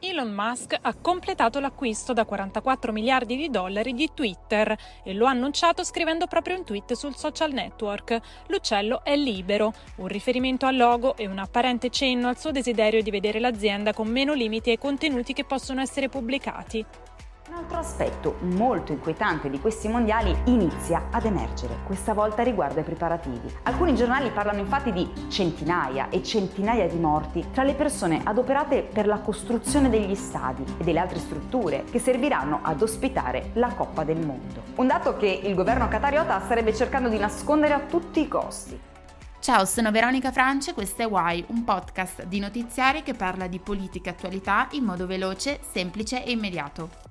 Elon Musk ha completato l'acquisto da 44 miliardi di dollari di Twitter e lo ha annunciato scrivendo proprio un tweet sul social network. L'uccello è libero, un riferimento al logo e un apparente cenno al suo desiderio di vedere l'azienda con meno limiti ai contenuti che possono essere pubblicati. Un altro aspetto molto inquietante di questi mondiali inizia ad emergere, questa volta riguardo ai preparativi. Alcuni giornali parlano infatti di centinaia e centinaia di morti tra le persone adoperate per la costruzione degli stadi e delle altre strutture che serviranno ad ospitare la Coppa del Mondo. Un dato che il governo qatariota starebbe cercando di nascondere a tutti i costi. Ciao, sono Veronica France e questo è Why, un podcast di notiziari che parla di politica e attualità in modo veloce, semplice e immediato.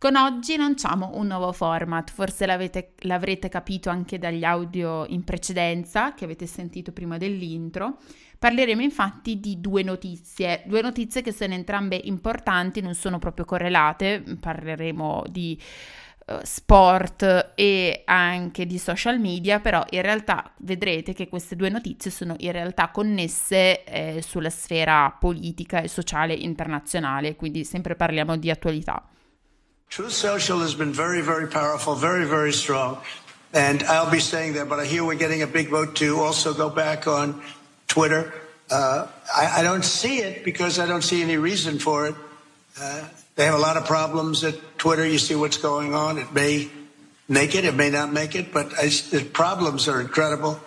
Con oggi lanciamo un nuovo format, forse l'avrete capito anche dagli audio in precedenza che avete sentito prima dell'intro. Parleremo infatti di due notizie, due notizie che sono entrambe importanti, non sono proprio correlate, parleremo di uh, sport e anche di social media, però in realtà vedrete che queste due notizie sono in realtà connesse eh, sulla sfera politica e sociale internazionale, quindi sempre parliamo di attualità. Truth Social has been very, very powerful, very, very strong. And I'll be saying that, but I hear we're getting a big vote to also go back on Twitter. Uh, I, I, don't see it because I don't see any reason for it. Uh, they have a lot of problems at Twitter. You see what's going on. It may make it, it may not make it, but I, the problems are incredible.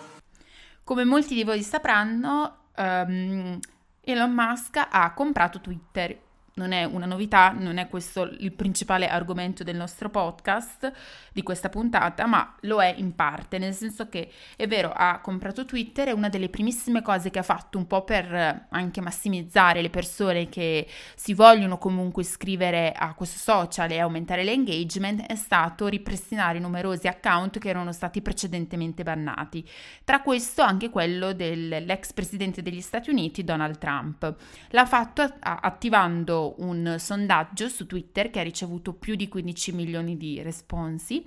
Come molti di voi sapranno, um, Elon Musk ha comprato Twitter non è una novità, non è questo il principale argomento del nostro podcast, di questa puntata, ma lo è in parte, nel senso che è vero, ha comprato Twitter e una delle primissime cose che ha fatto un po' per anche massimizzare le persone che si vogliono comunque iscrivere a questo social e aumentare l'engagement è stato ripristinare numerosi account che erano stati precedentemente bannati. Tra questo anche quello dell'ex presidente degli Stati Uniti Donald Trump. L'ha fatto attivando un sondaggio su Twitter che ha ricevuto più di 15 milioni di responsi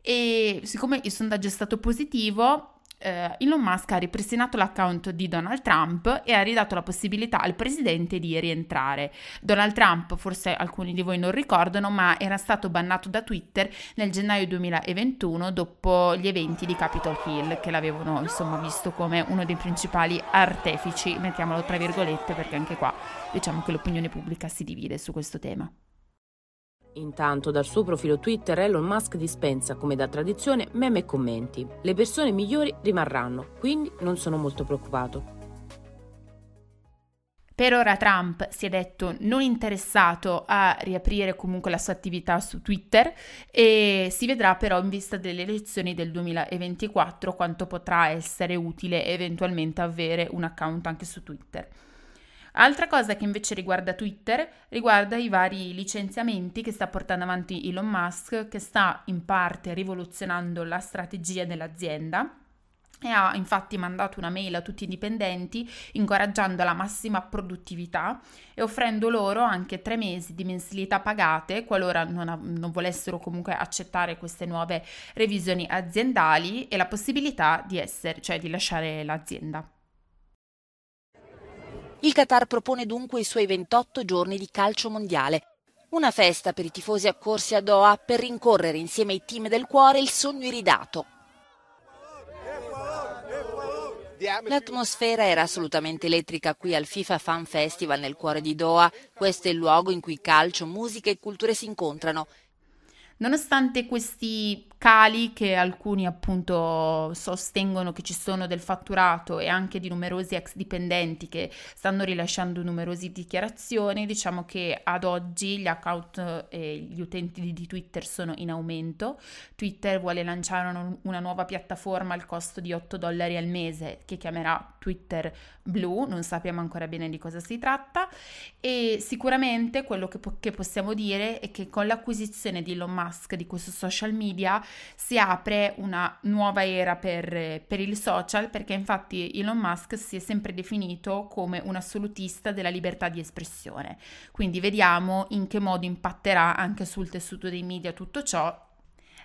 e siccome il sondaggio è stato positivo eh, Elon Musk ha ripristinato l'account di Donald Trump e ha ridato la possibilità al presidente di rientrare. Donald Trump, forse alcuni di voi non ricordano, ma era stato bannato da Twitter nel gennaio 2021 dopo gli eventi di Capitol Hill, che l'avevano insomma visto come uno dei principali artefici, mettiamolo tra virgolette, perché anche qua diciamo che l'opinione pubblica si divide su questo tema. Intanto dal suo profilo Twitter Elon Musk dispensa, come da tradizione, meme e commenti. Le persone migliori rimarranno, quindi non sono molto preoccupato. Per ora Trump si è detto non interessato a riaprire comunque la sua attività su Twitter e si vedrà però in vista delle elezioni del 2024 quanto potrà essere utile eventualmente avere un account anche su Twitter. Altra cosa che invece riguarda Twitter riguarda i vari licenziamenti che sta portando avanti Elon Musk, che sta in parte rivoluzionando la strategia dell'azienda e ha infatti mandato una mail a tutti i dipendenti incoraggiando la massima produttività e offrendo loro anche tre mesi di mensilità pagate qualora non, a, non, volessero comunque accettare queste nuove revisioni aziendali e la possibilità di essere, cioè di lasciare l'azienda. Il Qatar propone dunque i suoi 28 giorni di calcio mondiale. Una festa per i tifosi accorsi a Doha per rincorrere insieme ai team del cuore il sogno iridato. L'atmosfera era assolutamente elettrica qui al FIFA Fan Festival nel cuore di Doha. Questo è il luogo in cui calcio, musica e culture si incontrano. Nonostante questi cali che alcuni appunto sostengono che ci sono del fatturato e anche di numerosi ex dipendenti che stanno rilasciando numerose dichiarazioni, diciamo che ad oggi gli account e gli utenti di Twitter sono in aumento. Twitter vuole lanciare una nuova piattaforma al costo di 8 dollari al mese che chiamerà Twitter Blue, non sappiamo ancora bene di cosa si tratta e sicuramente quello che, po- che possiamo dire è che con l'acquisizione di Elon Musk di questo social media si apre una nuova era per, per il social perché infatti Elon Musk si è sempre definito come un assolutista della libertà di espressione. Quindi vediamo in che modo impatterà anche sul tessuto dei media tutto ciò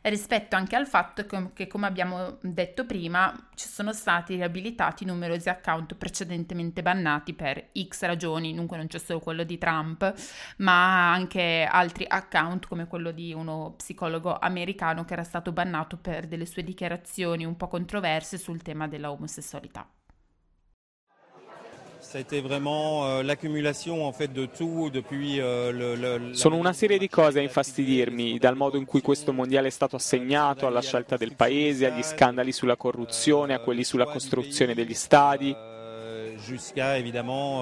rispetto anche al fatto che, come abbiamo detto prima, ci sono stati riabilitati numerosi account precedentemente bannati per X ragioni, dunque non c'è solo quello di Trump, ma anche altri account come quello di uno psicologo americano che era stato bannato per delle sue dichiarazioni un po' controverse sul tema della omosessualità. Sono una serie di cose a infastidirmi, dal modo in cui questo mondiale è stato assegnato, alla scelta del paese, agli scandali sulla corruzione, a quelli sulla costruzione degli stadi.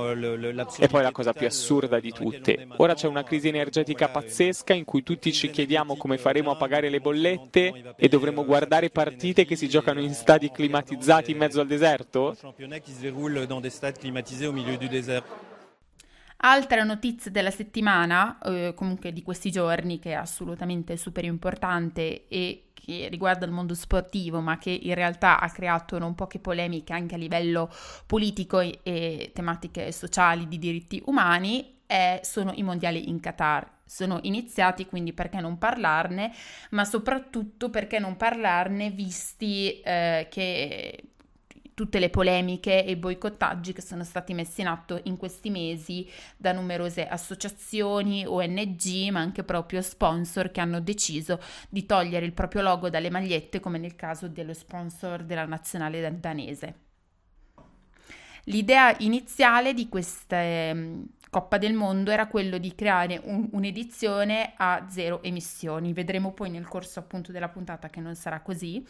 Euh, e poi la cosa più assurda di tutte. Ora c'è una crisi energetica pazzesca in cui tutti ci chiediamo come faremo a pagare le bollette e dovremo guardare partite che si giocano in stadi climatizzati in mezzo al deserto? Altra notizia della settimana, eh, comunque di questi giorni, che è assolutamente super importante e che riguarda il mondo sportivo, ma che in realtà ha creato non poche polemiche anche a livello politico e, e tematiche sociali di diritti umani, è, sono i mondiali in Qatar. Sono iniziati, quindi perché non parlarne, ma soprattutto perché non parlarne visti eh, che tutte le polemiche e i boicottaggi che sono stati messi in atto in questi mesi da numerose associazioni, ONG, ma anche proprio sponsor che hanno deciso di togliere il proprio logo dalle magliette, come nel caso dello sponsor della nazionale danese. L'idea iniziale di questa mm, Coppa del Mondo era quello di creare un, un'edizione a zero emissioni. Vedremo poi nel corso appunto della puntata che non sarà così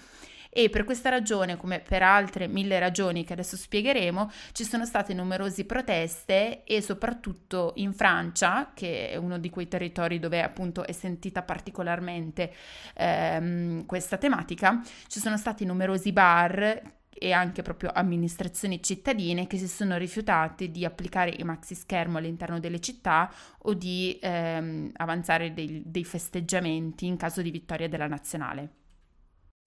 e per questa ragione, come per altre mille ragioni che adesso spiegheremo, ci sono state numerose proteste e soprattutto in Francia, che è uno di quei territori dove appunto è sentita particolarmente ehm, questa tematica, ci sono stati numerosi bar e anche proprio amministrazioni cittadine che si sono rifiutate di applicare i maxi schermo all'interno delle città o di ehm, avanzare dei, dei festeggiamenti in caso di vittoria della nazionale.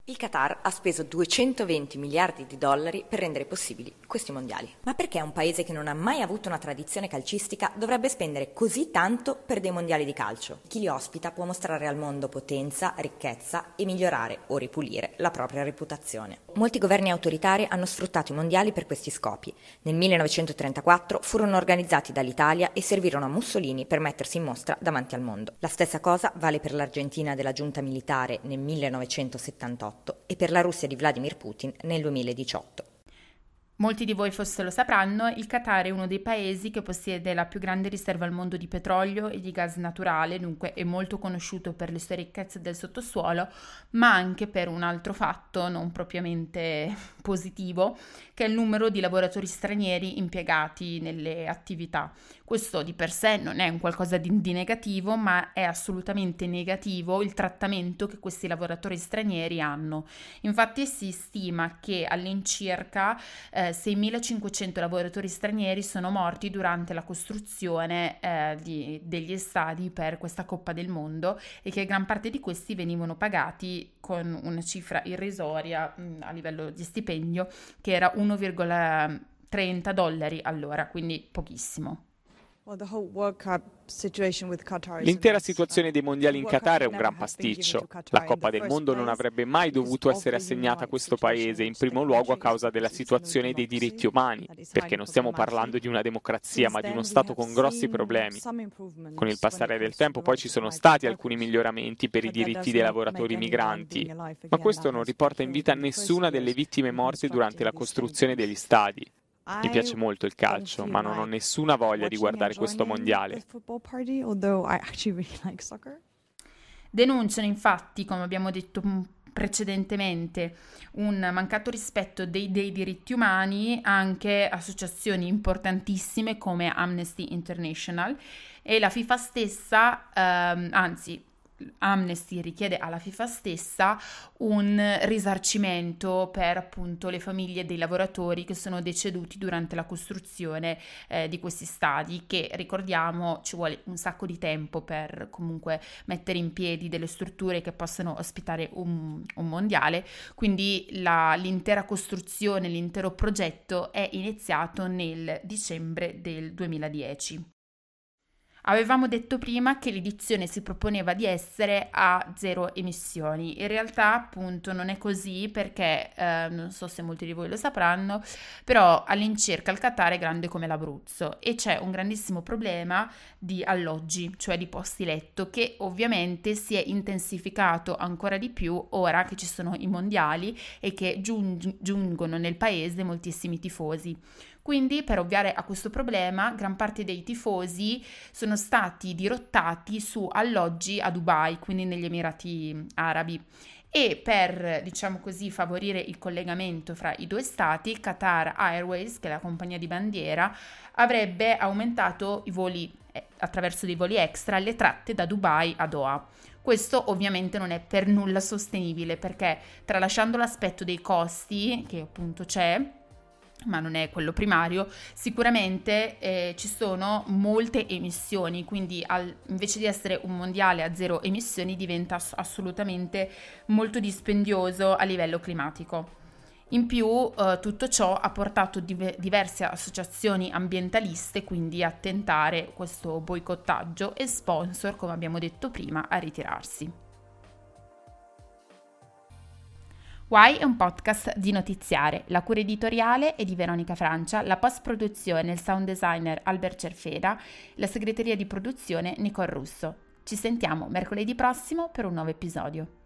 Il Qatar ha speso 220 miliardi di dollari per rendere possibili questi mondiali. Ma perché un paese che non ha mai avuto una tradizione calcistica dovrebbe spendere così tanto per dei mondiali di calcio? Chi li ospita può mostrare al mondo potenza, ricchezza e migliorare o ripulire la propria reputazione. Molti governi autoritari hanno sfruttato i mondiali per questi scopi. Nel 1934 furono organizzati dall'Italia e servirono a Mussolini per mettersi in mostra davanti al mondo. La stessa cosa vale per l'Argentina della giunta militare nel 1978 2018 e per la Russia di Vladimir Putin nel 2018. Molti di voi forse lo sapranno, il Qatar è uno dei paesi che possiede la più grande riserva al mondo di petrolio e di gas naturale, dunque è molto conosciuto per le sue ricchezze del sottosuolo, ma anche per un altro fatto non propriamente positivo, che è il numero di lavoratori stranieri impiegati nelle attività. Questo di per sé non è un qualcosa di, di, negativo, ma è assolutamente negativo il trattamento che questi lavoratori stranieri hanno. Infatti si stima che all'incirca eh, 6.500 lavoratori stranieri sono morti durante la costruzione eh, di, degli stadi per questa Coppa del Mondo e che gran parte di questi venivano pagati con una cifra irrisoria mh, a livello di stipendio che era 1,30 dollari all'ora, quindi pochissimo. L'intera situazione dei mondiali in Qatar è un gran pasticcio. La Coppa del Mondo non avrebbe mai dovuto essere assegnata a questo paese, in primo luogo a causa della situazione dei diritti umani, perché non stiamo parlando di una democrazia, ma di uno Stato con grossi problemi. Con il passare del tempo poi ci sono stati alcuni miglioramenti per i diritti dei lavoratori migranti, ma questo non riporta in vita nessuna delle vittime morte durante la costruzione degli stadi. Mi piace molto il calcio, ma non ho nessuna voglia di guardare questo mondiale. Denunciano infatti, come abbiamo detto precedentemente, un mancato rispetto dei, dei, diritti umani anche associazioni importantissime come Amnesty International e la FIFA stessa, ehm, anzi Amnesty richiede alla FIFA stessa un risarcimento per appunto le famiglie dei lavoratori che sono deceduti durante la costruzione eh, di questi stadi che ricordiamo ci vuole un sacco di tempo per comunque mettere in piedi delle strutture che possano ospitare un, un mondiale. Quindi la, l'intera costruzione l'intero progetto è iniziato nel dicembre del 2010 Avevamo detto prima che l'edizione si proponeva di essere a zero emissioni. In realtà, appunto, non è così perché eh, non so se molti di voi lo sapranno, però all'incirca il Qatar è grande come l'Abruzzo e c'è un grandissimo problema di alloggi, cioè di posti letto, che ovviamente si è intensificato ancora di più ora che ci sono i mondiali e che giung- giungono nel paese moltissimi tifosi. Quindi, per ovviare a questo problema, gran parte dei tifosi sono stati dirottati su alloggi a Dubai, quindi negli Emirati Arabi. E per, diciamo così, favorire il collegamento fra i due stati, Qatar Airways, che è la compagnia di bandiera, avrebbe aumentato i voli eh, attraverso dei voli extra le tratte da Dubai a Doha. Questo ovviamente non è per nulla sostenibile perché tralasciando l'aspetto dei costi, che appunto c'è, ma non è quello primario, sicuramente eh, ci sono molte emissioni, quindi al, invece di essere un mondiale a zero emissioni diventa ass- assolutamente molto dispendioso a livello climatico. In più eh, tutto ciò ha portato div- diverse associazioni ambientaliste quindi a tentare questo boicottaggio e sponsor, come abbiamo detto prima, a ritirarsi. Why è un podcast di notiziare. La cura editoriale è di Veronica Francia, la post-produzione e il sound designer Albert Cerfeda, la segreteria di produzione Nicole Russo. Ci sentiamo mercoledì prossimo per un nuovo episodio.